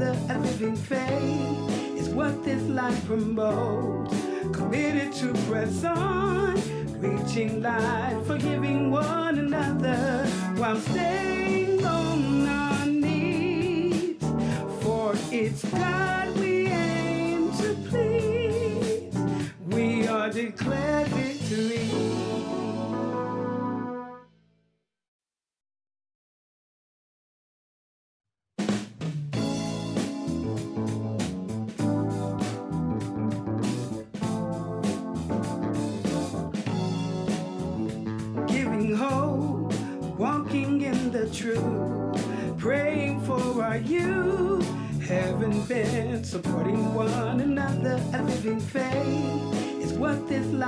another. A living faith is what this life promotes. Committed to press on, reaching life, forgiving one another while staying on our knees. For it's God we aim to please. We are declared victory.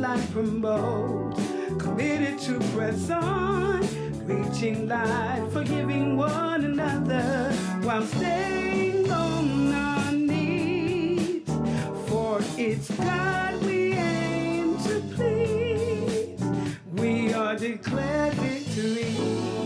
life promotes. Committed to press on, reaching life, forgiving one another while staying on our knees. For it's God we aim to please. We are declared victory.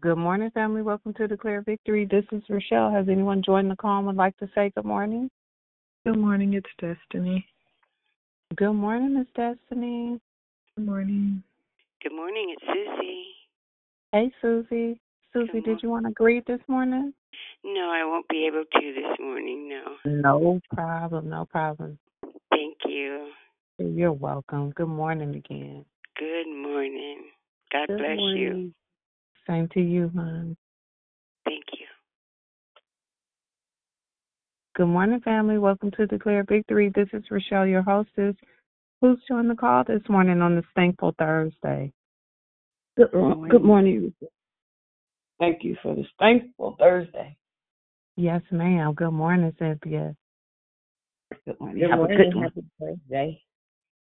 Good morning, family. Welcome to Declare Victory. This is Rochelle. Has anyone joined the call and would like to say good morning? Good morning, it's Destiny. Good morning, Miss Destiny. Good morning. Good morning, it's Susie. Hey, Susie. Susie, did you want to greet this morning? No, I won't be able to this morning, no. No problem. No problem. Thank you. You're welcome. Good morning again. Good morning. God Good bless you. Morning. Same to you, hon. Thank you. Good morning, family. Welcome to Declare Victory. This is Rochelle, your hostess. Who's joined the call this morning on this thankful Thursday? Good, morning. good morning. Thank you for this thankful Thursday. Yes, ma'am. Good morning, Cynthia. Good morning. Good Have morning. a good one. Thursday.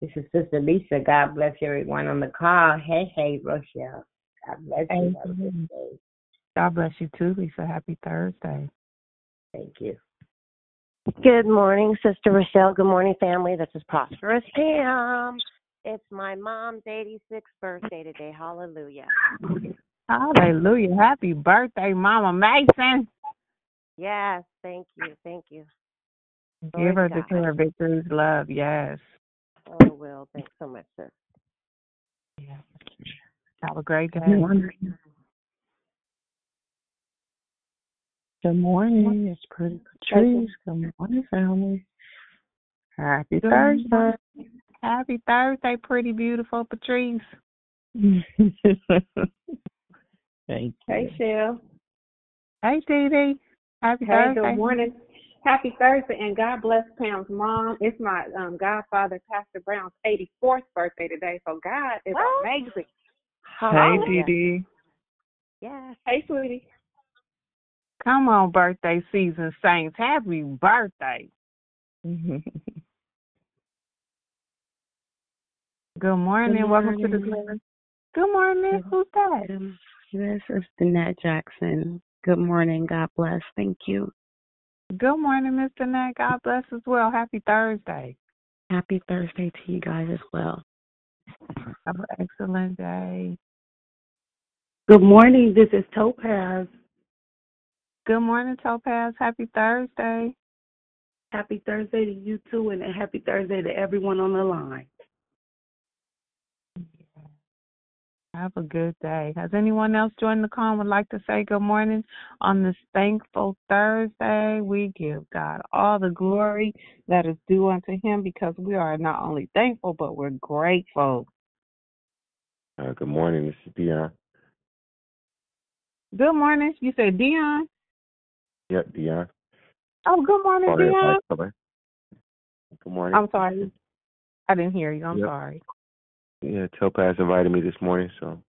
This is Sister Lisa. God bless everyone on the call. Hey, hey, Rochelle. God bless you. Have a Amen. good day. God bless you too, Lisa. Happy Thursday. Thank you. Good morning, Sister Rochelle. Good morning, family. This is Prosperous Pam. It's my mom's 86th birthday today. Hallelujah. Hallelujah. Happy birthday, Mama Mason. Yes, thank you. Thank you. Glory Give her to God. declare victory's love. Yes. Oh, Will. Thanks so much, sis. Yeah. Have a great day. Good morning. Good morning. It's Pretty Patrice. Good morning, family. Happy Good Thursday. Happy Thursday, pretty beautiful Patrice. Thank you. Hey, Shell. Hey, Dee Dee. Happy Hey, Thursday. good morning. Happy Thursday, and God bless Pam's mom. It's my um, godfather, Pastor Brown's 84th birthday today, so God is What? amazing. Hey, Hallelujah. Dee Dee. Yes. Hey, sweetie. Come on, birthday season saints. Happy birthday. Good morning. Good Welcome to the morning. Good morning. Who's that? Um, this is Danette Jackson. Good morning. God bless. Thank you. Good morning, Mr. Nat. God bless as well. Happy Thursday. Happy Thursday to you guys as well. Have an excellent day. Good morning. This is Topaz. Good morning, Topaz. Happy Thursday. Happy Thursday to you too, and a happy Thursday to everyone on the line. Have a good day. Has anyone else joined the call and would like to say good morning on this thankful Thursday? We give God all the glory that is due unto Him because we are not only thankful, but we're grateful. Uh, good morning. This is Dion. Good morning. You said Dion? Yep, Dion. Oh, good morning, Sorry Dion. Good morning. I'm sorry. I didn't hear you. I'm Yep. sorry. Yeah, Topaz invited me this morning, so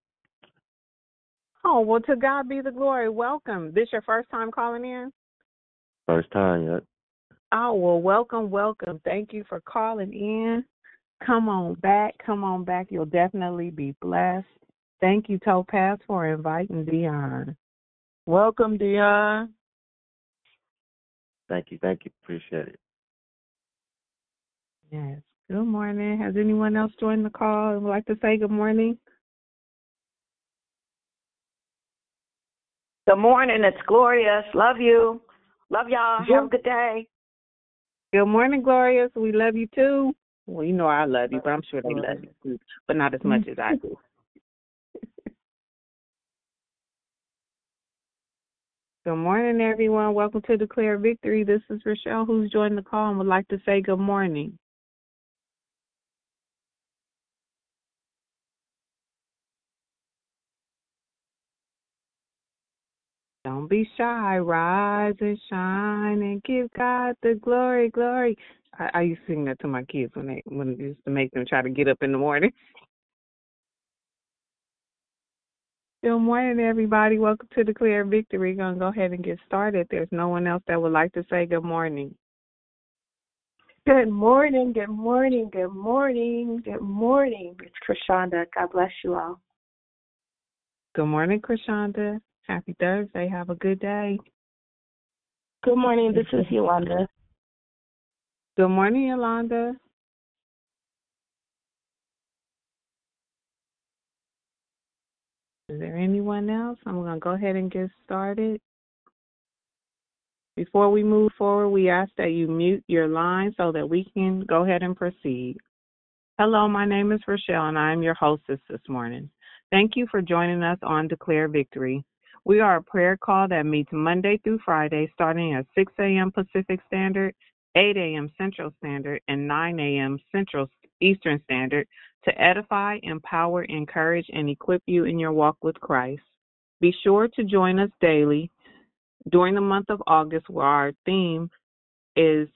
Oh, well, to God be the glory. Welcome. This your first time calling in? first time. Yep. Oh, well, welcome, welcome. Thank you for calling in. Come on back. Come on back. You'll definitely be blessed. Thank you, Topaz, for inviting Dion. Welcome, Dion. Thank you. Thank you. Appreciate it. Yes. Good morning. Has anyone else joined the call and would like to say good morning? Good morning. It's Glorious. Love you. Love y'all. Have a good day. Good morning, Glorious. We love you too. Well, you know I love you, but I'm sure they love you too, but not as much as I do. Good morning, everyone. Welcome to Declare Victory. This is Rochelle who's joined the call and would like to say good morning. Don't be shy. Rise and shine and give God the glory, glory. I, I used to sing that to my kids when they when it used to make them try to get up in the morning. Good morning, everybody. Welcome to Declare Victory. We're gonna go ahead and get started. There's no one else that would like to say good morning. Good morning. Good morning. Good morning. Good morning. It's Krishanda. God bless you all. Good morning, Krishanda. Happy Thursday. Have a good day. Good morning. This is Yolanda. Good morning, Yolanda. Is there anyone else? I'm going to go ahead and get started. Before we move forward, we ask that you mute your line so that we can go ahead and proceed. Hello, my name is Rochelle, and I am your hostess this morning. Thank you for joining us on Declare Victory. We are a prayer call that meets Monday through Friday, starting at 6 a.m. Pacific Standard, 8 a.m. Central Standard, and 9 a.m. Central Eastern Standard to edify, empower, encourage, and equip you in your walk with Christ. Be sure to join us daily during the month of August, where our theme is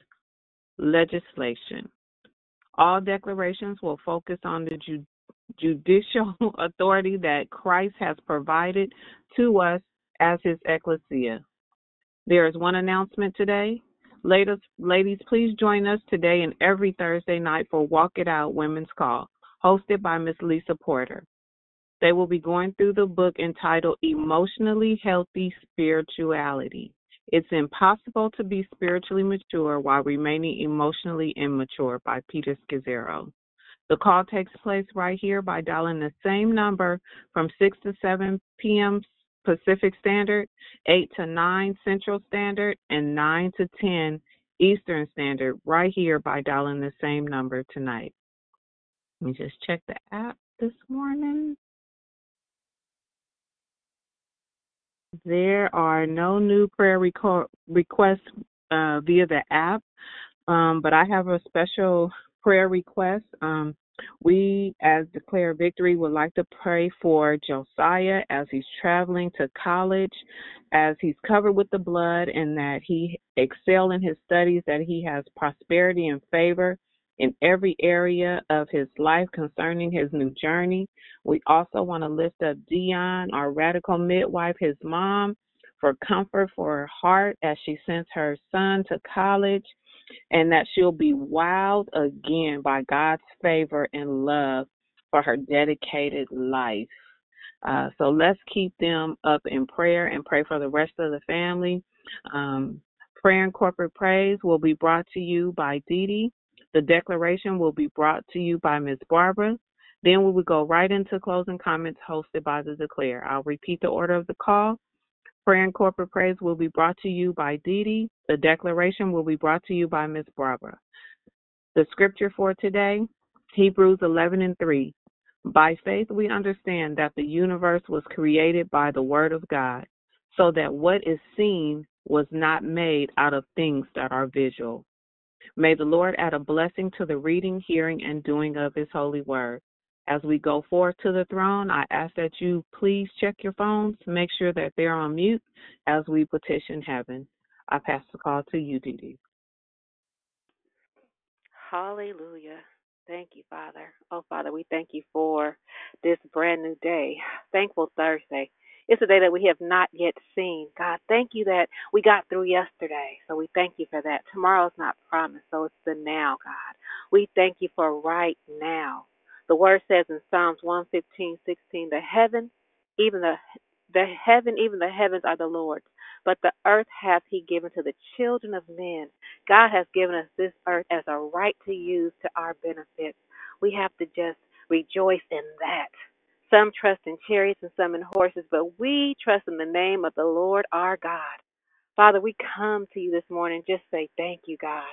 legislation. All declarations will focus on the ju- judicial authority that Christ has provided to us as his ecclesia. There is one announcement today. Ladies, ladies, please join us today and every Thursday night for Walk It Out Women's Call, hosted by Ms. Lisa Porter. They will be going through the book entitled Emotionally Healthy Spirituality. It's impossible to be spiritually mature while remaining emotionally immature by Peter Scazzero. The call takes place right here by dialing the same number from 6 to 7 p.m. Pacific Standard, 8 to 9 Central Standard, and 9 to 10 Eastern Standard right here by dialing the same number tonight. Let me just check the app this morning. There are no new prayer reco- requests uh, via the app, um, but I have a special prayer request. Um, we, as Declare Victory, would like to pray for Josiah as he's traveling to college, as he's covered with the blood, and that he excel in his studies, that he has prosperity and favor in every area of his life concerning his new journey. We also want to lift up Dion, our radical midwife, his mom, for comfort for her heart as she sends her son to college and that she'll be wowed again by God's favor and love for her dedicated life. Uh, so let's keep them up in prayer and pray for the rest of the family. Um, prayer and corporate praise will be brought to you by Dee Dee. The declaration will be brought to you by Ms. Barbara. Then we will go right into closing comments hosted by the Declare. I'll repeat the order of the call. Prayer and corporate praise will be brought to you by Dee Dee. The declaration will be brought to you by Miss Barbara. The scripture for today, Hebrews 11 and 3. By faith, we understand that the universe was created by the word of God, so that what is seen was not made out of things that are visual. May the Lord add a blessing to the reading, hearing, and doing of his holy word. As we go forth to the throne, I ask that you please check your phones, make sure that they're on mute as we petition heaven. I pass the call to you, Dee Dee. Hallelujah. Thank you, Father. Oh, Father, we thank you for this brand new day. Thankful Thursday. It's a day that we have not yet seen. God, thank you that we got through yesterday. So we thank you for that. Tomorrow's not promised, so it's the now, God. We thank you for right now. The word says in Psalms 115, 16, the heaven, even the the heaven, even the heavens are the Lord's, but the earth hath he given to the children of men. God has given us this earth as a right to use to our benefit. We have to just rejoice in that. Some trust in chariots and some in horses, but we trust in the name of the Lord our God. Father, we come to you this morning just say thank you, God.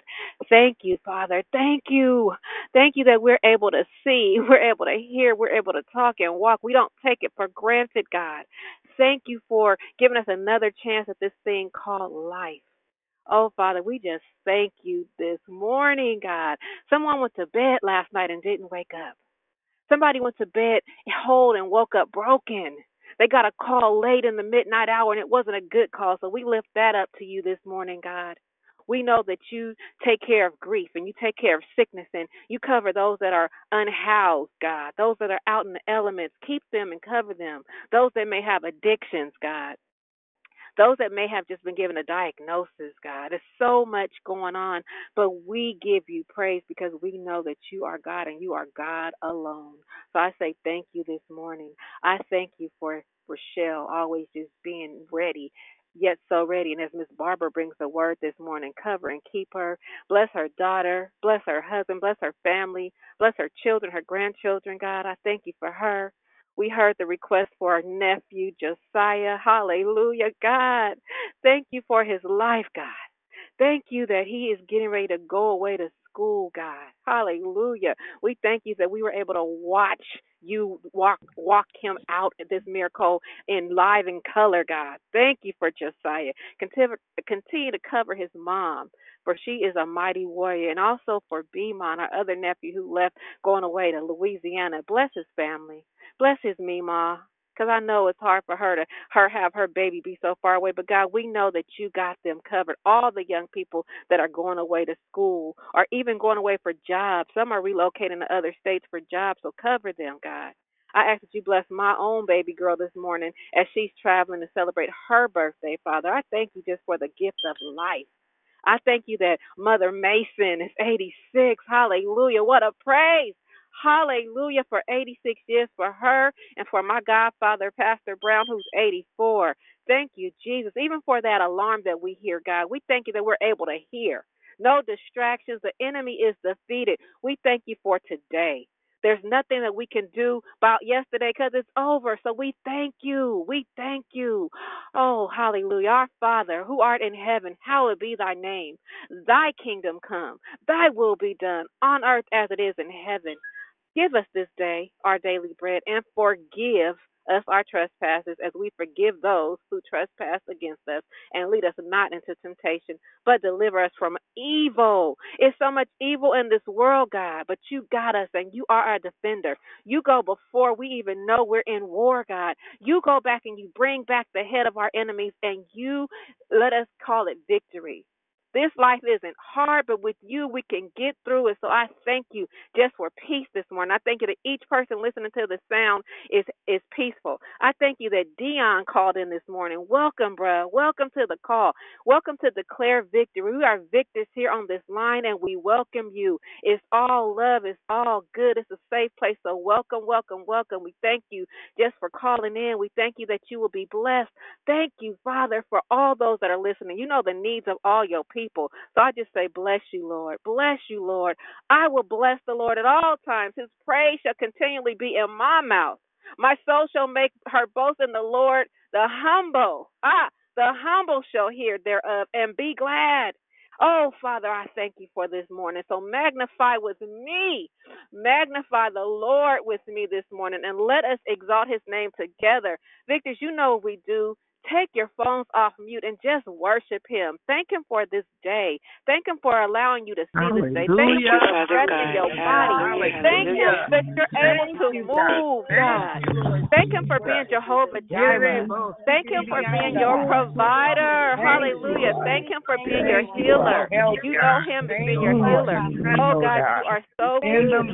Thank you, Father. Thank you. Thank you that we're able to see, we're able to hear, we're able to talk and walk. We don't take it for granted, God. Thank you for giving us another chance at this thing called life. Oh, Father, we just thank you this morning, God. Someone went to bed last night and didn't wake up. Somebody went to bed whole and woke up broken. They got a call late in the midnight hour and it wasn't a good call. So we lift that up to you this morning, God. We know that you take care of grief and you take care of sickness and you cover those that are unhoused, God. Those that are out in the elements, keep them and cover them. Those that may have addictions, God those that may have just been given a diagnosis, God. There's so much going on, but we give you praise because we know that you are God and you are God alone. So I say thank you this morning. I thank you for Rochelle always just being ready yet so ready. And as Miss Barbara brings the word this morning, cover and keep her. Bless her daughter. Bless her husband. Bless her family. Bless her children, her grandchildren, God. I thank you for her. We heard the request for our nephew Josiah. Hallelujah, God. Thank you for his life, God. Thank you that he is getting ready to go away to school, God. Hallelujah. We thank you that we were able to watch you walk walk him out this miracle in live and color, God. Thank you for Josiah. Continue, continue to cover his mom, for she is a mighty warrior, and also for Beamon, our other nephew who left going away to Louisiana. Bless his family. Bless his Mima because I know it's hard for her to her have her baby be so far away. But God, we know that you got them covered. All the young people that are going away to school or even going away for jobs. Some are relocating to other states for jobs. So cover them, God. I ask that you bless my own baby girl this morning as she's traveling to celebrate her birthday, Father. I thank you just for the gift of life. I thank you that Mother Mason is 86. Hallelujah. What a praise. Hallelujah for 86 years for her and for my godfather, Pastor Brown, who's 84. Thank you, Jesus. Even for that alarm that we hear, God, we thank you that we're able to hear. No distractions. The enemy is defeated. We thank you for today. There's nothing that we can do about yesterday because it's over. So we thank you. We thank you. Oh, hallelujah. Our Father, who art in heaven, hallowed be thy name. Thy kingdom come. Thy will be done on earth as it is in heaven. Give us this day our daily bread and forgive us our trespasses as we forgive those who trespass against us and lead us not into temptation but deliver us from evil. It's so much evil in this world god but you got us and you are our defender. You go before we even know we're in war god. You go back and you bring back the head of our enemies and you let us call it victory this life isn't hard, but with you, we can get through it. So I thank you just for peace this morning. I thank you that each person listening to the sound is is peaceful. I thank you that Dion called in this morning. Welcome, bruh. Welcome to the call. Welcome to declare victory. We are victors here on this line, and we welcome you. It's all love. It's all good. It's a safe place. So welcome, welcome, welcome. We thank you just for calling in. We thank you that you will be blessed. Thank you, Father, for all those that are listening. You know the needs of all your people people. So I just say, Bless you, Lord. Bless you, Lord. I will bless the Lord at all times. His praise shall continually be in my mouth. My soul shall make her boast in the Lord. The humble, ah, the humble shall hear thereof and be glad. Oh, Father, I thank you for this morning. So magnify with me. Magnify the Lord with me this morning and let us exalt his name together. Victors, you know we do. Take your phones off mute and just worship Him. Thank Him for this day. Thank Him for allowing you to see this day. Thank you for stretching your body. Thank you that you're able to move, God. Thank Him for being Jehovah Jireh. Thank Him for being your provider. Hallelujah. Thank Him for being your healer. You know Him to being your healer. Oh, God, you are so good.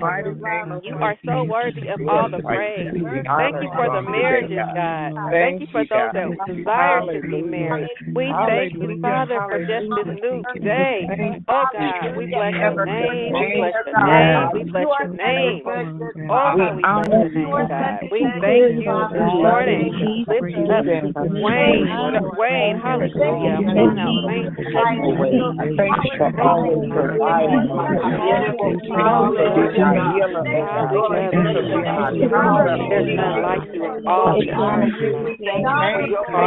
You are so worthy of all the praise. Thank you for the marriages, God. Thank you for those that desire to be married. We thank you, Father, for just this new day. Oh, oh God, we bless your name. We bless your name. We bless your name. Oh God, we bless your name, God. We thank you this morning. Up Wayne. Wayne, hallelujah. Calling out Wayne. Thanks for always providing. There's none like you in all the earth.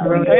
Hallelujah.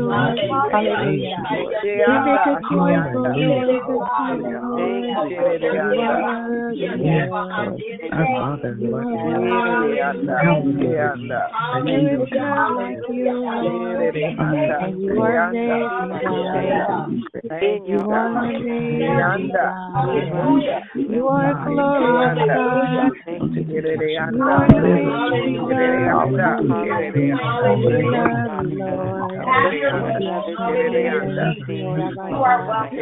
God. In You are arms. amazing, God. You are glorious, God. You are amazing, God. And we love you, Lord.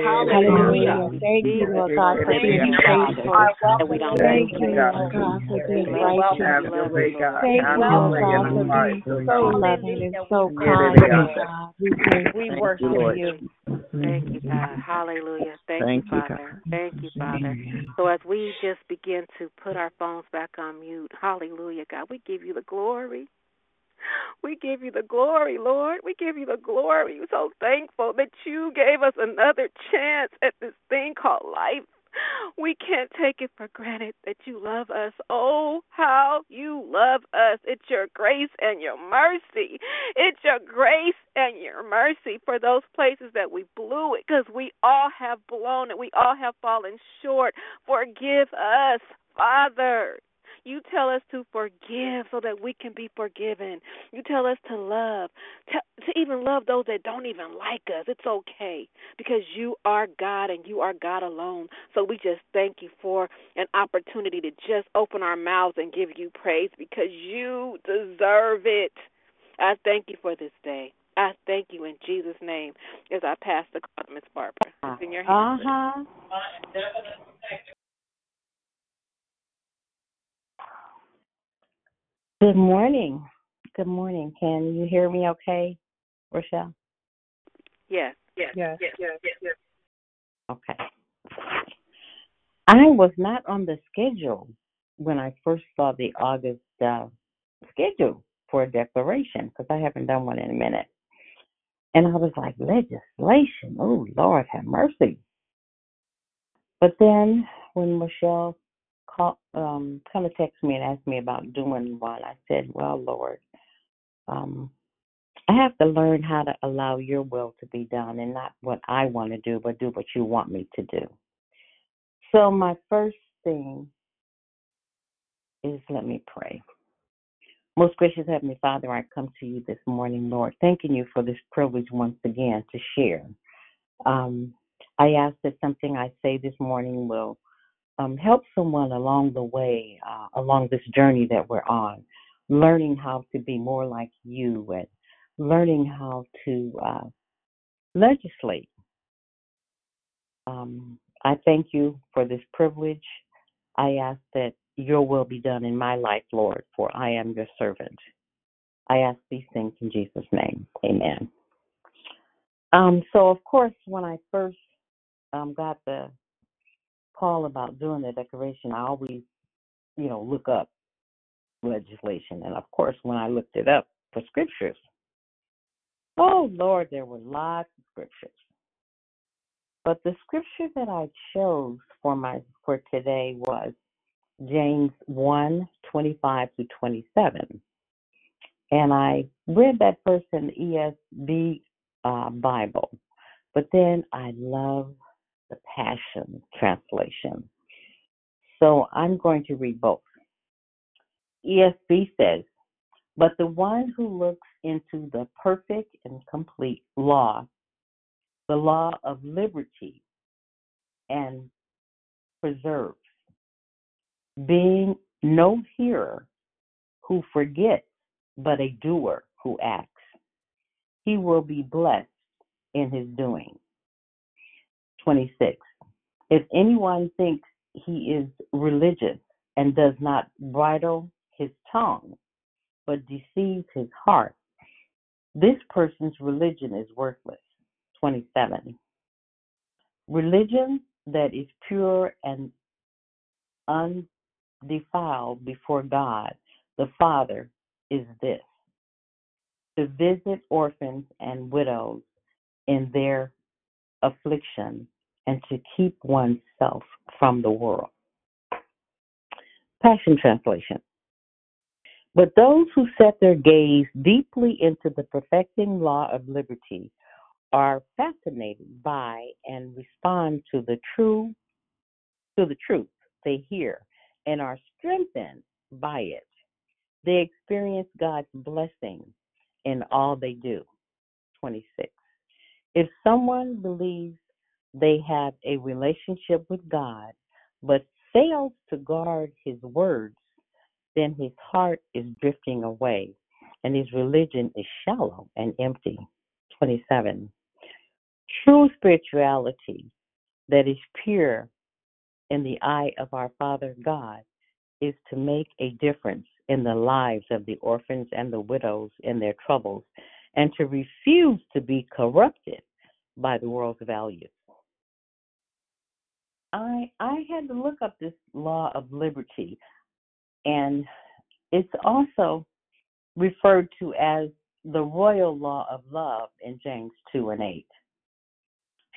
Hallelujah. Thank you, Lord God, for being faithful. We Thank you, Lord God, for being righteous. Have your way, God. Thank you, Lord God, in for being so God. loving and so kind, Lord. God. We Thank worship you, Lord. Thank you, God. Hallelujah. Thank, Thank you, you, Father. Thank you, Father. So as we just begin to put our phones back on mute, hallelujah, God, we give you the glory. We give you the glory, Lord. We give you the glory. We're so thankful that you gave us another chance at this thing called life. We can't take it for granted that you love us. Oh, how you love us. It's your grace and your mercy. It's your grace and your mercy for those places that we blew it because we all have blown it. We all have fallen short. Forgive us, Father. You tell us to forgive so that we can be forgiven. You tell us to love, to, to even love those that don't even like us. It's okay because you are God and you are God alone. So we just thank you for an opportunity to just open our mouths and give you praise because you deserve it. I thank you for this day. I thank you in Jesus' name as I pass the call to Miss Barbara. It's in your hands. Uh-huh. Good morning. Good morning. Can you hear me okay, Rochelle? Yes. Yes. Yes. Yes. Yes. yes. Okay. I was not on the schedule when I first saw the August uh, schedule for a declaration because I haven't done one in a minute. And I was like, legislation. Oh, Lord, have mercy. But then when Michelle called, um, kind of texted me and asked me about doing one, I said, well, Lord, um, I have to learn how to allow your will to be done and not what I want to do, but do what you want me to do. So my first thing is let me pray. Most gracious Heavenly Father, I come to you this morning, Lord, thanking you for this privilege once again to share. Um, I ask that something I say this morning will um, help someone along the way, uh, along this journey that we're on, learning how to be more like you and learning how to uh, legislate. Um, I thank you for this privilege. I ask that your will be done in my life, Lord, for I am your servant. I ask these things in Jesus' name. Amen. Um, so, of course, when I first um, got the call about doing the declaration, I always, you know, look up legislation. And of course, when I looked it up for scriptures, oh Lord, there were lots of scriptures. But the scripture that I chose for my for today was James 1, 25 to 27. And I read that first in the ESV uh, Bible. But then I love the Passion Translation. So I'm going to read both. ESV says, But the one who looks into the perfect and complete law, the law of liberty, and preserves, being no hearer who forgets, but a doer who acts, he will be blessed in his doing. 26. If anyone thinks he is religious and does not bridle his tongue, but deceives his heart, this person's religion is worthless. 27. Religion that is pure and undefiled before God the Father is this to visit orphans and widows in their affliction and to keep oneself from the world. Passion Translation. But those who set their gaze deeply into the perfecting law of liberty are fascinated by and respond to the true to the truth they hear and are strengthened by it. They experience God's blessing in all they do. 26. If someone believes they have a relationship with God but fails to guard his words, then his heart is drifting away and his religion is shallow and empty. 27. True spirituality that is pure in the eye of our Father God is to make a difference in the lives of the orphans and the widows in their troubles and to refuse to be corrupted by the world's values. I I had to look up this law of liberty and it's also referred to as the royal law of love in James 2 and 8.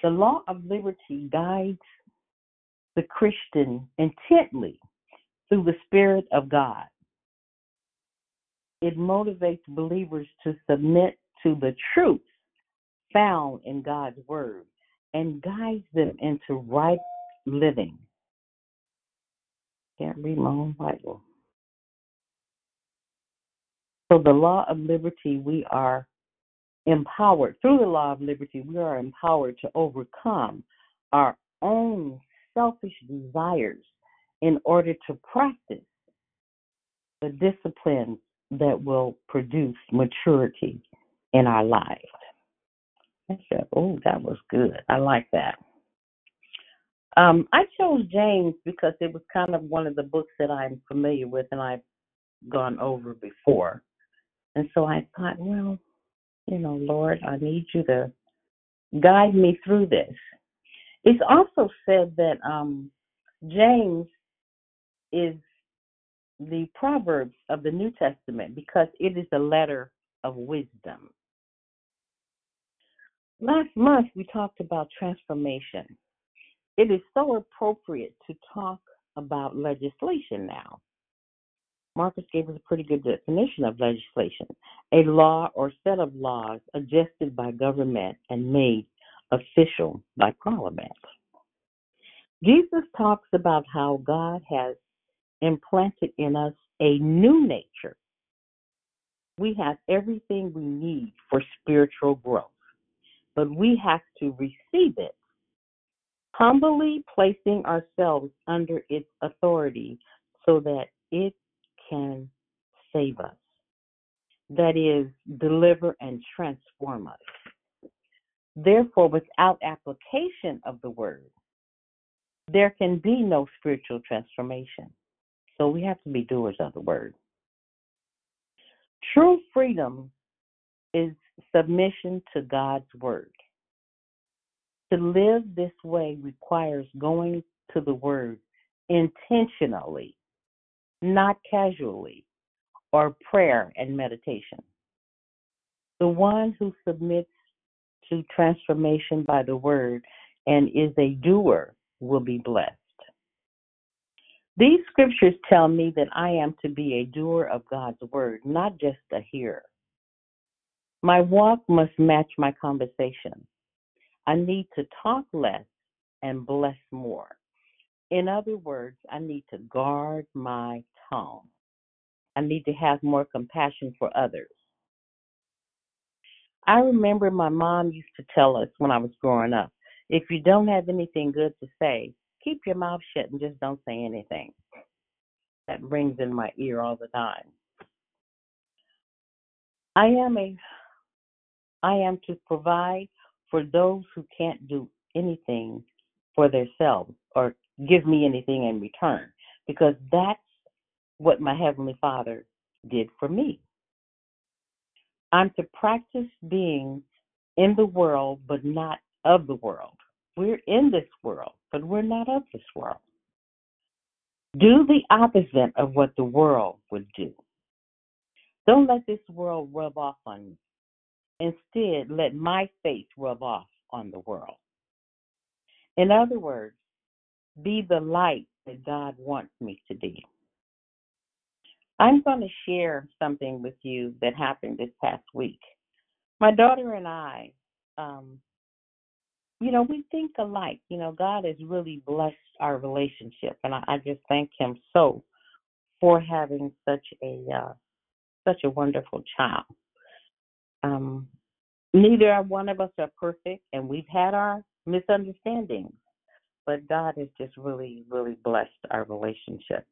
The law of liberty guides the Christian intently through the Spirit of God. It motivates believers to submit to the truth found in God's Word and guides them into right living. Can't read my own Bible. So, the law of liberty, we are empowered. Through the law of liberty, we are empowered to overcome our own selfish desires in order to practice the disciplines that will produce maturity in our lives. I said, oh, that was good. I like that. Um, I chose James because it was kind of one of the books that I'm familiar with and I've gone over before. And so I thought, well, you know, Lord, I need you to guide me through this. It's also said that um, James is the Proverbs of the New Testament because it is a letter of wisdom. Last month we talked about transformation. It is so appropriate to talk about legislation now. Marcus gave us a pretty good definition of legislation a law or set of laws adjusted by government and made official by parliament. Jesus talks about how God has implanted in us a new nature. We have everything we need for spiritual growth, but we have to receive it, humbly placing ourselves under its authority so that it can save us. That is, deliver and transform us. Therefore, without application of the word, there can be no spiritual transformation. So we have to be doers of the word. True freedom is submission to God's word. To live this way requires going to the word intentionally, not casually, or prayer and meditation. The one who submits to transformation by the word and is a doer will be blessed. These scriptures tell me that I am to be a doer of God's word, not just a hearer. My walk must match my conversation. I need to talk less and bless more. In other words, I need to guard my tongue. I need to have more compassion for others. I remember my mom used to tell us when I was growing up if you don't have anything good to say, keep your mouth shut and just don't say anything. That rings in my ear all the time. I am a I am to provide for those who can't do anything for themselves or give me anything in return because that's what my heavenly Father did for me. I'm to practice being in the world, but not of the world. We're in this world, but we're not of this world. Do the opposite of what the world would do. Don't let this world rub off on you. Instead, let my faith rub off on the world. In other words, be the light that God wants me to be. I'm going to share something with you that happened this past week. My daughter and I, um, you know, we think alike. You know, God has really blessed our relationship, and I, I just thank Him so for having such a uh, such a wonderful child. Um, neither one of us are perfect, and we've had our misunderstandings, but God has just really, really blessed our relationship.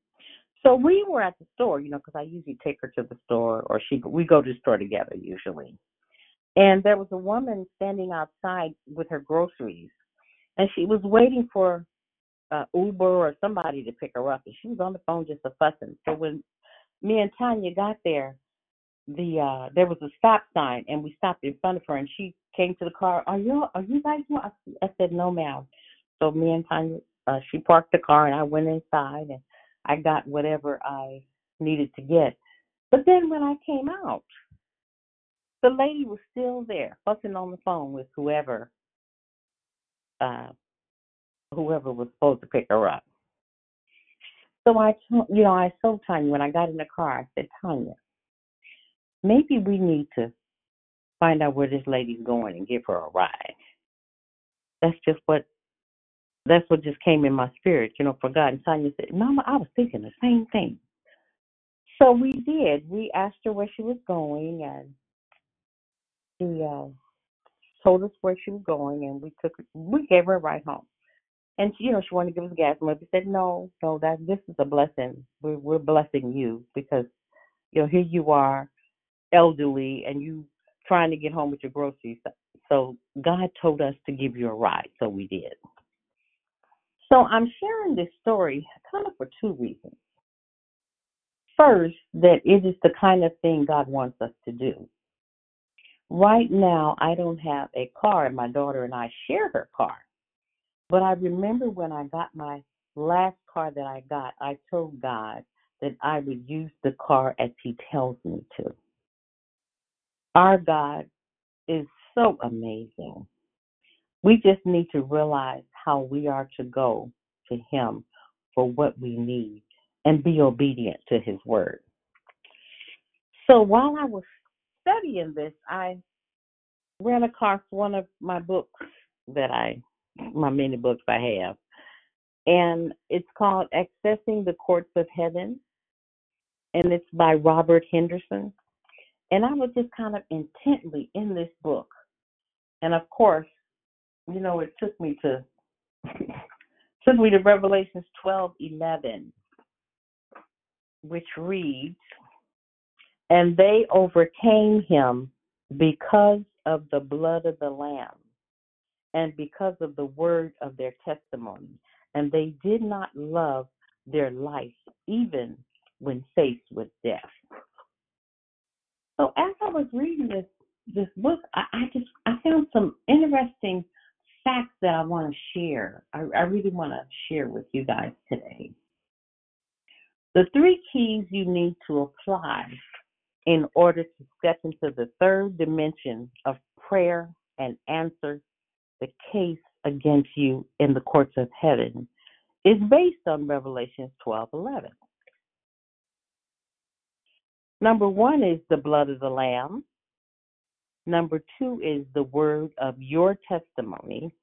So we were at the store, you know, because I usually take her to the store, or she we go to the store together usually. And there was a woman standing outside with her groceries, and she was waiting for uh, Uber or somebody to pick her up, and she was on the phone just a fussing. So when me and Tanya got there, the uh there was a stop sign, and we stopped in front of her, and she came to the car. Are you are you guys? I I said no, ma'am. So me and Tanya, uh, she parked the car, and I went inside, and I got whatever I needed to get. But then when I came out, the lady was still there, fussing on the phone with whoever, uh, whoever was supposed to pick her up. So I, you know, I told Tanya when I got in the car, I said, Tanya, maybe we need to find out where this lady's going and give her a ride. That's just what, that's what just came in my spirit, you know, for God. And Tanya said, Mama, I was thinking the same thing. So we did. We asked her where she was going, and she uh, told us where she was going, and we took we gave her a ride home. And she, you know, she wanted to give us gas money. We said, no, no, that this is a blessing. We're we're blessing you because you know here you are, elderly, and you trying to get home with your groceries. So God told us to give you a ride, so we did. So I'm sharing this story kind of for two reasons. First, that it is the kind of thing God wants us to do. Right now, I don't have a car, and my daughter and I share her car. But I remember when I got my last car that I got, I told God that I would use the car as He tells me to. Our God is so amazing. We just need to realize how we are to go to Him for what we need and be obedient to His word. So while I was studying this, I ran across one of my books that I, my many books I have, and it's called Accessing the Courts of Heaven, and it's by Robert Henderson. And I was just kind of intently in this book, and of course, you know, it took me to took me to Revelations twelve eleven, which reads, "And they overcame him because of the blood of the Lamb." and because of the word of their testimony. And they did not love their life even when faced with death. So as I was reading this this book, I, I just I found some interesting facts that I want to share. I, I really want to share with you guys today. The three keys you need to apply in order to step into the third dimension of prayer and answer the case against you in the courts of heaven is based on Revelations 12:11. Number 1 is the blood of the lamb. Number 2 is the word of your testimony.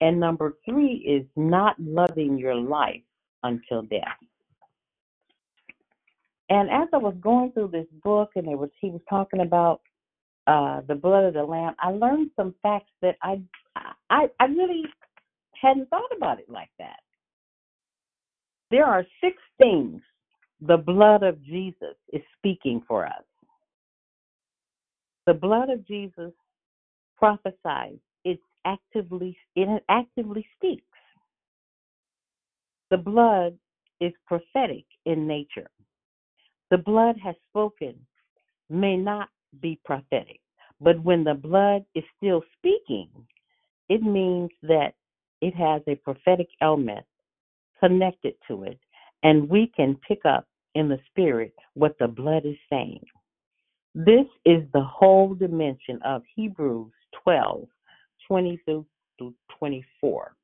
And number 3 is not loving your life until death. And as I was going through this book and was he was talking about uh, the blood of the lamb, I learned some facts that I I I really hadn't thought about it like that. There are six things the blood of Jesus is speaking for us. The blood of Jesus prophesies. It's actively it actively speaks. The blood is prophetic in nature. The blood has spoken, may not be prophetic. But when the blood is still speaking, it means that it has a prophetic element connected to it, and we can pick up in the spirit what the blood is saying. This is the whole dimension of Hebrews 12 20 through 24.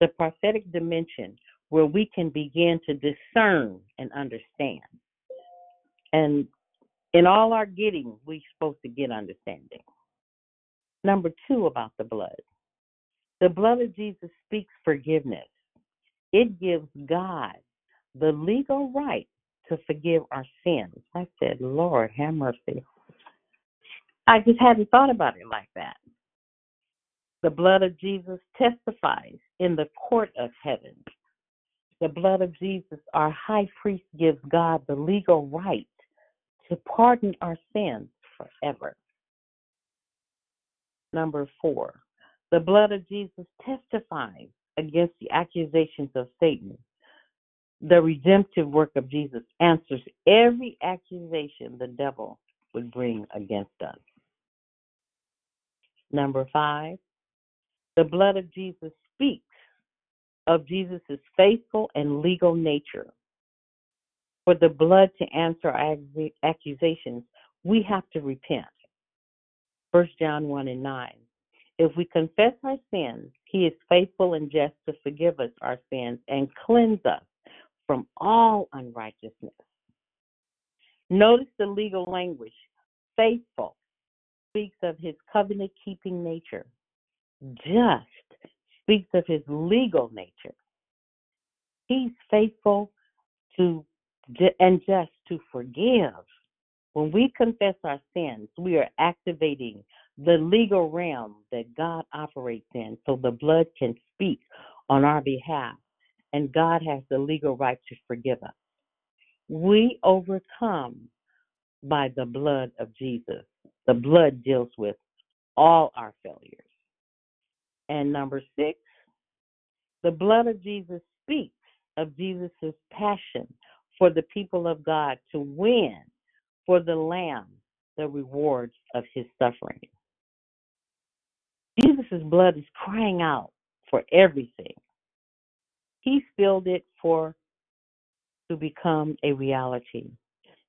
The prophetic dimension where we can begin to discern and understand. And in all our getting, we're supposed to get understanding. Number two about the blood. The blood of Jesus speaks forgiveness. It gives God the legal right to forgive our sins. I said, Lord, have mercy. I just hadn't thought about it like that. The blood of Jesus testifies in the court of heaven. The blood of Jesus, our high priest, gives God the legal right to pardon our sins forever. Number four, the blood of Jesus testifies against the accusations of Satan. The redemptive work of Jesus answers every accusation the devil would bring against us. Number five, the blood of Jesus speaks of Jesus' faithful and legal nature. For the blood to answer our accusations, we have to repent. 1 John 1 and 9. If we confess our sins, he is faithful and just to forgive us our sins and cleanse us from all unrighteousness. Notice the legal language. Faithful speaks of his covenant keeping nature. Just speaks of his legal nature. He's faithful to and just to forgive. When we confess our sins, we are activating the legal realm that God operates in so the blood can speak on our behalf and God has the legal right to forgive us. We overcome by the blood of Jesus. The blood deals with all our failures. And number six, the blood of Jesus speaks of Jesus' passion for the people of God to win for the Lamb the rewards of his suffering. Jesus' blood is crying out for everything. He spilled it for to become a reality.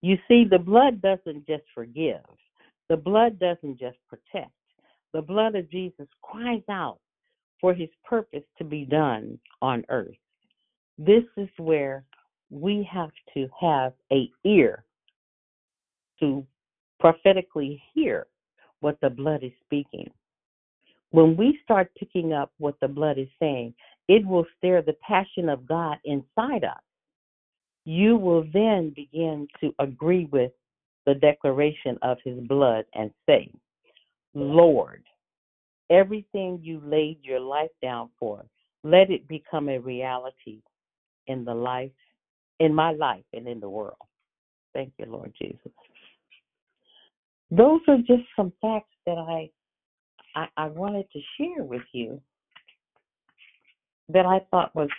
You see, the blood doesn't just forgive, the blood doesn't just protect. The blood of Jesus cries out for his purpose to be done on earth. This is where we have to have a ear to prophetically hear what the blood is speaking. When we start picking up what the blood is saying, it will stir the passion of God inside us. You will then begin to agree with the declaration of his blood and say, Lord, everything you laid your life down for, let it become a reality in the life, in my life and in the world. Thank you, Lord Jesus. Those are just some facts that I, I, I wanted to share with you that I thought was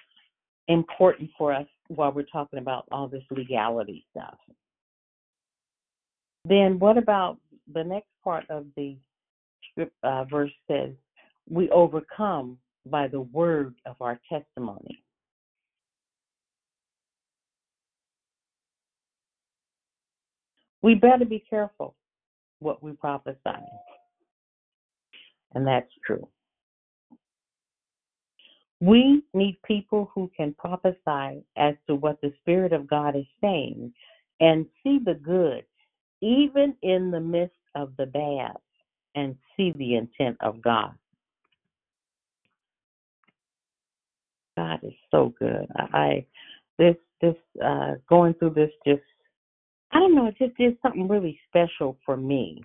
important for us while we're talking about all this legality stuff. Then what about the next part of the uh, verse says, we overcome by the word of our testimony. We better be careful what we prophesy. And that's true. We need people who can prophesy as to what the Spirit of God is saying and see the good, even in the midst of the bad, and see the intent of God. God is so good. I this this uh going through this just I don't know, it just did something really special for me.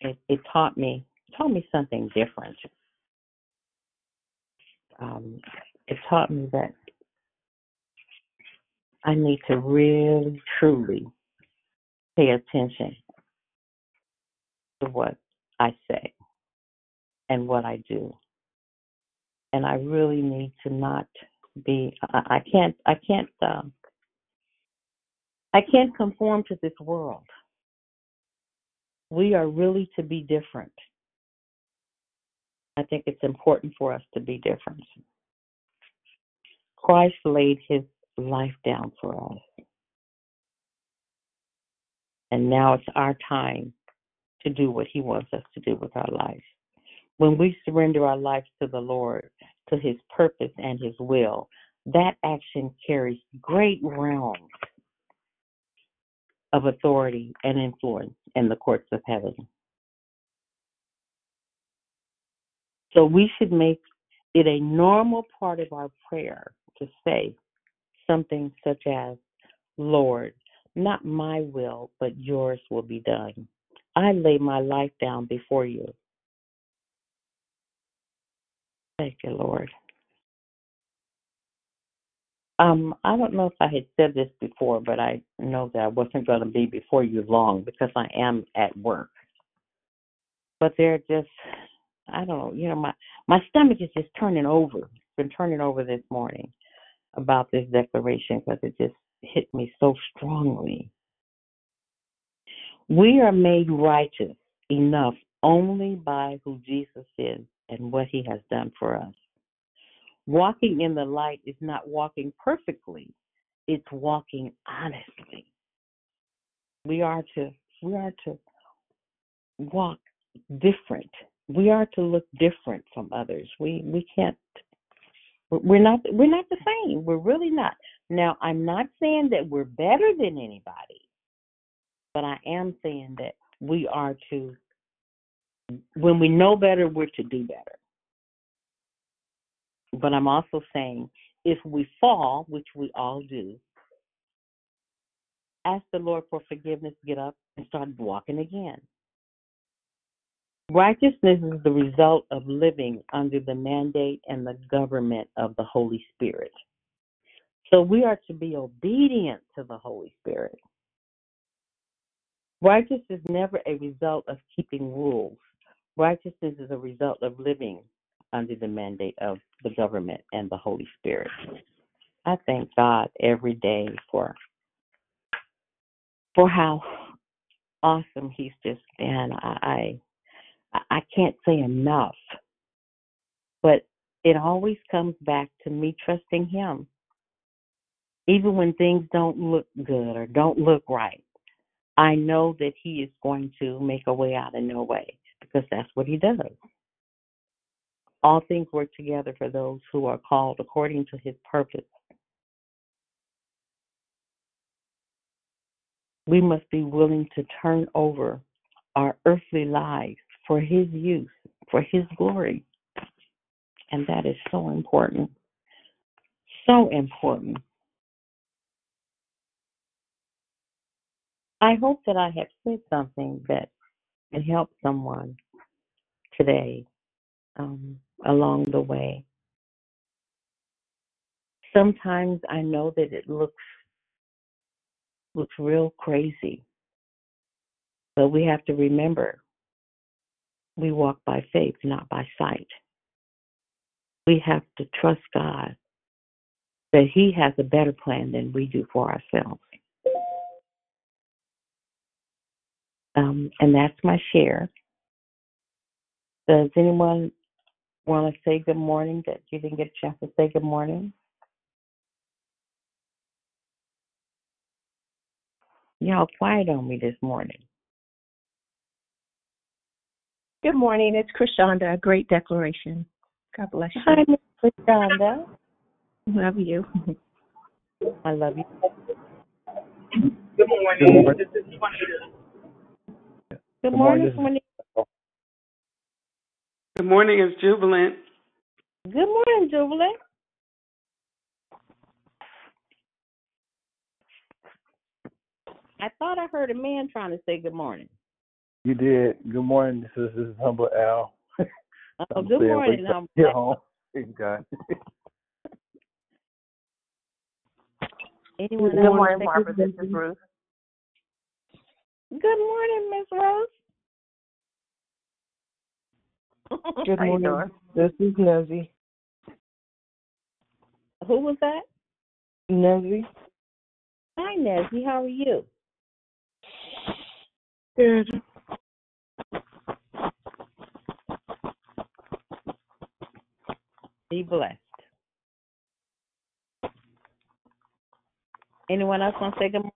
It, it taught me taught me something different. Um, it taught me that I need to really truly pay attention to what I say and what I do. And I really need to not be I, I can't I can't um I can't conform to this world. We are really to be different. I think it's important for us to be different. Christ laid his life down for us. And now it's our time to do what he wants us to do with our life. When we surrender our lives to the Lord, to his purpose and his will, that action carries great realms of authority and influence in the courts of heaven. So we should make it a normal part of our prayer to say something such as, Lord, not my will, but yours will be done. I lay my life down before you. Thank you, Lord. Um, I don't know if I had said this before, but I know that I wasn't going to be before you long because I am at work. But they're just, I don't know, you know, my my stomach is just turning over. It's been turning over this morning about this declaration because it just hit me so strongly. We are made righteous enough only by who Jesus is and what he has done for us. Walking in the light is not walking perfectly, it's walking honestly. We are to we are to walk different. We are to look different from others. We we can't we're not we're not the same. We're really not. Now, I'm not saying that we're better than anybody, but I am saying that we are to when we know better, we're to do better. But I'm also saying if we fall, which we all do, ask the Lord for forgiveness, get up, and start walking again. Righteousness is the result of living under the mandate and the government of the Holy Spirit. So we are to be obedient to the Holy Spirit. Righteousness is never a result of keeping rules. Righteousness is a result of living under the mandate of the government and the Holy Spirit. I thank God every day for for how awesome He's just been. I I, I can't say enough, but it always comes back to me trusting Him, even when things don't look good or don't look right. I know that He is going to make a way out of no way because that's what He does. All things work together for those who are called according to his purpose. We must be willing to turn over our earthly lives for his use, for his glory. And that is so important. So important. I hope that I have said something that can help someone today. Um, along the way. Sometimes I know that it looks looks real crazy. But we have to remember we walk by faith, not by sight. We have to trust God that He has a better plan than we do for ourselves. Um, and that's my share. Does anyone want to say good morning that you didn't get a chance to say good morning? Y'all quiet on me this morning. Good morning. It's Krishanda. A great declaration. God bless you. Hi, Miss Krishanda. Love you. I love you. Good morning. This is Good, Good morning, morning. Good morning, it's Jubilant. Good morning, Jubilant. I thought I heard a man trying to say good morning. You did. Good morning. This is, this is Humble Al. oh, good morning, Humble Get home. Praise God. Anyone good morning, Barbara. This is Ruth. Good morning, Miss Rose. Good morning. This is Nosy. Who was that? Nosy. Hi, Nancy. How are you? Good. Be blessed. Anyone else want to say good morning?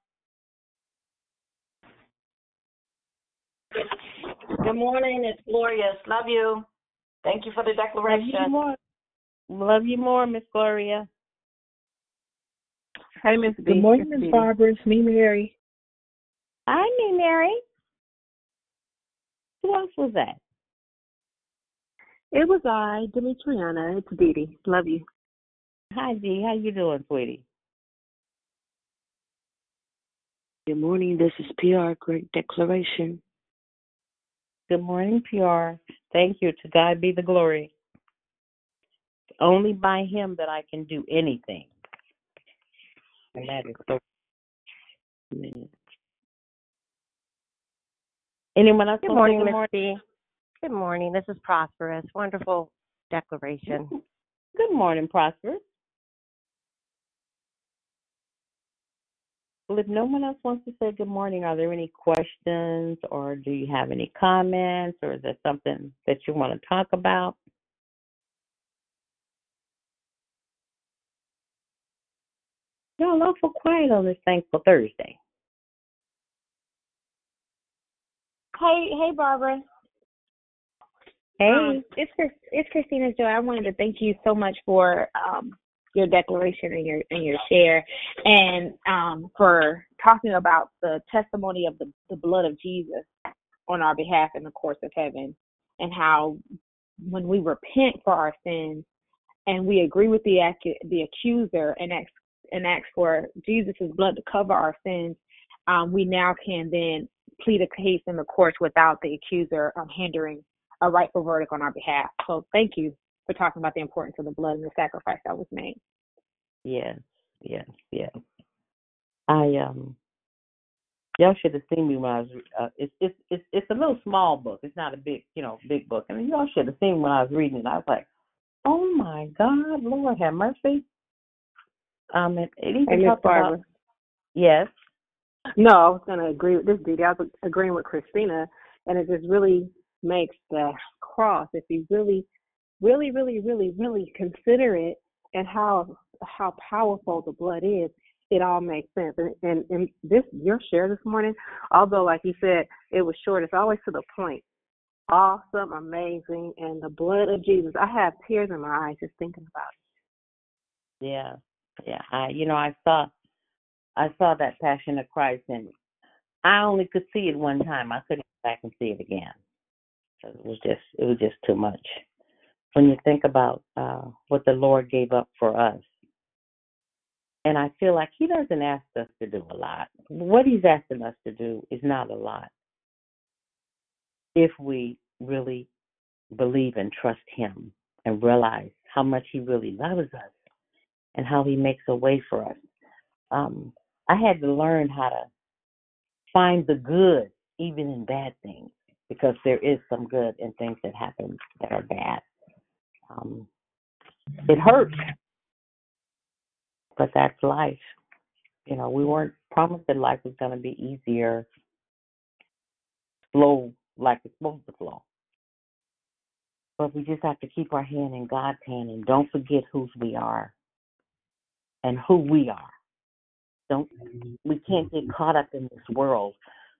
Good morning. It's glorious. Love you. Thank you for the declaration. Love you declaration. more. Love you more, Miss Gloria. Hey, Miss B. Good morning, It's Miss Dee Dee. Barbara. It's me, Mary. Hi, me, Mary. Who else was that? It was I, Demetriana. It's Dee Dee. Love you. Hi, Dee. How you doing, sweetie? Good morning. This is PR. Great declaration. Good morning, PR. Thank you. To God be the glory. Only by Him that I can do anything. And that is so. Amen. Anyone else? Good say morning, good Miss morning? B. Good morning. This is Prosperous. Wonderful declaration. Good morning, Prosperous. Well, if no one else wants to say good morning, are there any questions or do you have any comments or is there something that you want to talk about? Y'all awful quiet on this thankful Thursday. Hey, hey, Barbara. Hey. Um, it's Chris, it's Christina Joy. I wanted to thank you so much for um, your declaration and your and your share, and um, for talking about the testimony of the the blood of Jesus on our behalf in the courts of heaven, and how when we repent for our sins and we agree with the the accuser and ask and ask for Jesus' blood to cover our sins, um, we now can then plead a case in the courts without the accuser um, hindering a rightful verdict on our behalf. So thank you for talking about the importance of the blood and the sacrifice that was made. Yes, yes, yes. I um y'all should have seen me when I was uh, it's it's it's it's a little small book. It's not a big, you know, big book. I mean y'all should have seen when I was reading it. I was like, Oh my God, Lord have mercy. Um it, it even Hey, talked about Yes. No, I was going to agree with this, Dee. I was agreeing with Christina, and it just really makes the cross, if you really, really, really, really, really consider it and how how powerful the blood is, it all makes sense. And, and, and this, your share this morning, although, like you said, it was short, it's always to the point. Awesome, amazing, and the blood of Jesus. I have tears in my eyes just thinking about it. Yeah. Yeah. I you know, I saw I saw that Passion of Christ and I only could see it one time. I couldn't go back and see it again. It was just it was just too much. When you think about uh what the Lord gave up for us. And I feel like he doesn't ask us to do a lot. What he's asking us to do is not a lot. If we really believe and trust him and realize how much he really loves us and how he makes a way for us. Um I had to learn how to find the good even in bad things because there is some good in things that happen that are bad. Um, it hurts, but that's life. You know, we weren't promised that life was going to be easier, flow like it's supposed to flow. But we just have to keep our hand in God's hand and don't forget whose we are and who we are. Don't we can't get caught up in this world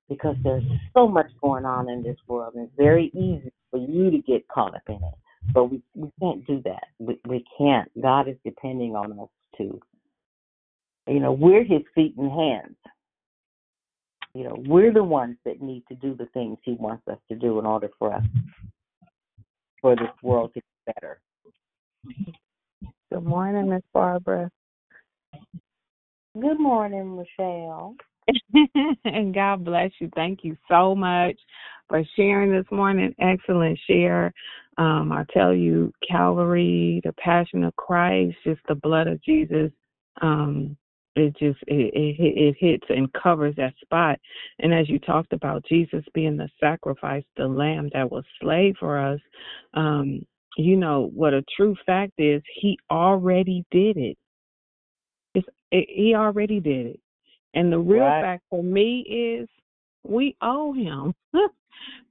because there's so much going on in this world and it's very easy for you to get caught up in it. But we, we can't do that. We we can't. God is depending on us to you know, we're his feet and hands. You know, we're the ones that need to do the things he wants us to do in order for us for this world to be better. Good morning, Miss Barbara. Good morning, Michelle. and God bless you. Thank you so much for sharing this morning. Excellent share. Um, I tell you, Calvary, the Passion of Christ, just the blood of Jesus. Um, it just it, it it hits and covers that spot. And as you talked about Jesus being the sacrifice, the lamb that was slain for us, um, you know what a true fact is. He already did it. It's, it he already did it And the real Right. fact for me is we owe him.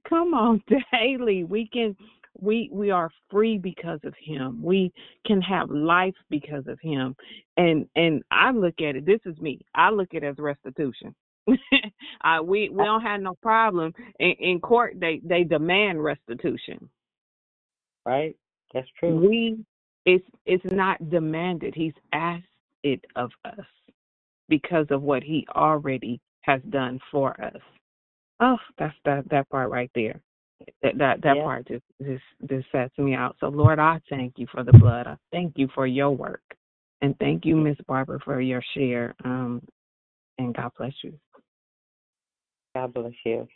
Come on, daily. We can we we are free because of him. We can have life because of him. And and I look at it, this is me. I look at it as restitution. I we we don't have no problem in, in court they they demand restitution. Right? That's true. We it's it's not demanded. He's asked it of us because of what he already has done for us. Oh, that's that that part right there. That that that Yeah. part just just just sets me out. So Lord, I thank you for the blood. I thank you for your work. And thank you, Miss Barbara, for your share. Um and God bless you. God bless you.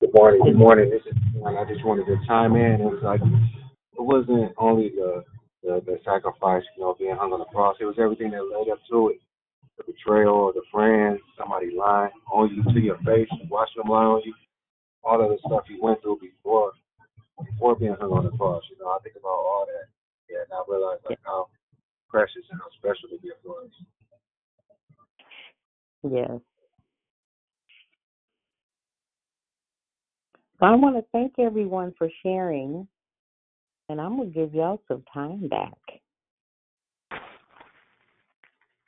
Good morning. Good morning. This is I just wanted to chime in. It was like it wasn't only the the, the sacrifice, you know, being hung on the cross. It was everything that led up to it. The betrayal, of the friends, somebody lying on you to your face, watching them lie on you. All of the stuff you went through before before being hung on the cross. You know, I think about all that. Yeah, and I realize like how precious and how special the gift was. Yes. Well, I want to thank everyone for sharing, and I'm going to give y'all some time back.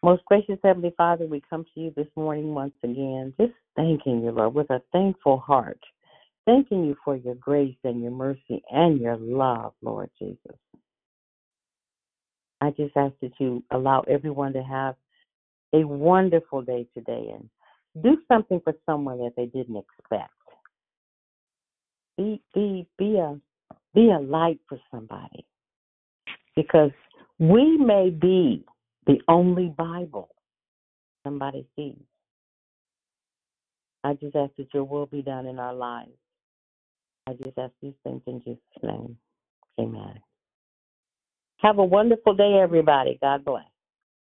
Most gracious Heavenly Father, we come to you this morning once again, just thanking you, Lord, with a thankful heart. Thanking you for your grace and your mercy and your love, Lord Jesus. I just ask that you allow everyone to have a wonderful day today and do something for someone that they didn't expect. Be be be a be a light for somebody. Because we may be the only Bible somebody sees. I just ask that your will be done in our lives. I just ask these things in Jesus' name. Amen. Have a wonderful day, everybody. God bless.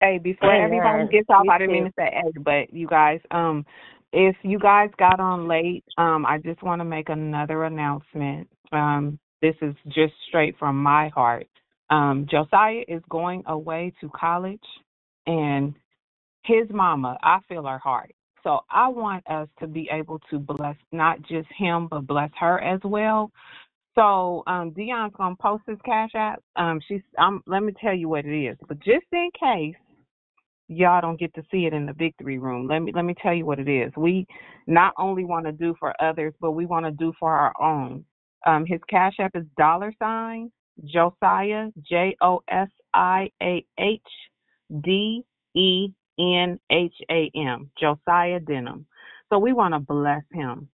Hey, before everybody Amen. gets off, You I didn't mean to say hey, but you guys, um, if you guys got on late, um, I just want to make another announcement. Um, this is just straight from my heart. Um, Josiah is going away to college, and his mama, I feel her heart. So I want us to be able to bless not just him, but bless her as well. So um Dion's gonna post his cash app. Um she's let me tell you what it is. But just in case y'all don't get to see it in the victory room, let me let me tell you what it is. We not only want to do for others, but we want to do for our own. Um his cash app is dollar sign Josiah J O S I A H D E N H A M Josiah Denham. So we want to bless him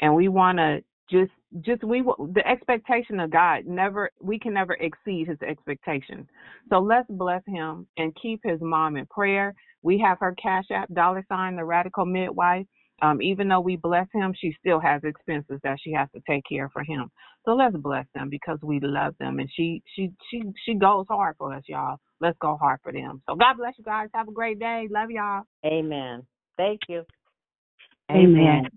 and we want to just just we the expectation of God never we can never exceed his expectation. So let's bless him and keep his mom in prayer. We have her cash app dollar sign the radical midwife. Um, even though we bless him, she still has expenses that she has to take care of for him. So let's bless them because we love them, and she she she she goes hard for us, y'all. Let's go hard for them. So God bless you guys. Have a great day. Love y'all. Amen. Thank you. Amen.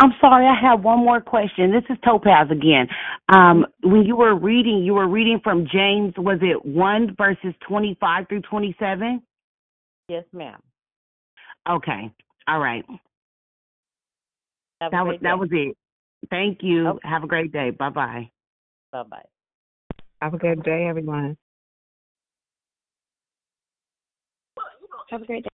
I'm sorry, I have one more question. This is Topaz again. Um, when you were reading, you were reading from James, was it 1 verses 25 through 27? Yes, ma'am. Okay. All right. Have That was great that was it. Thank you. Okay. Have a great day. Bye-bye. Bye bye. Have a good day, everyone. Have a great day.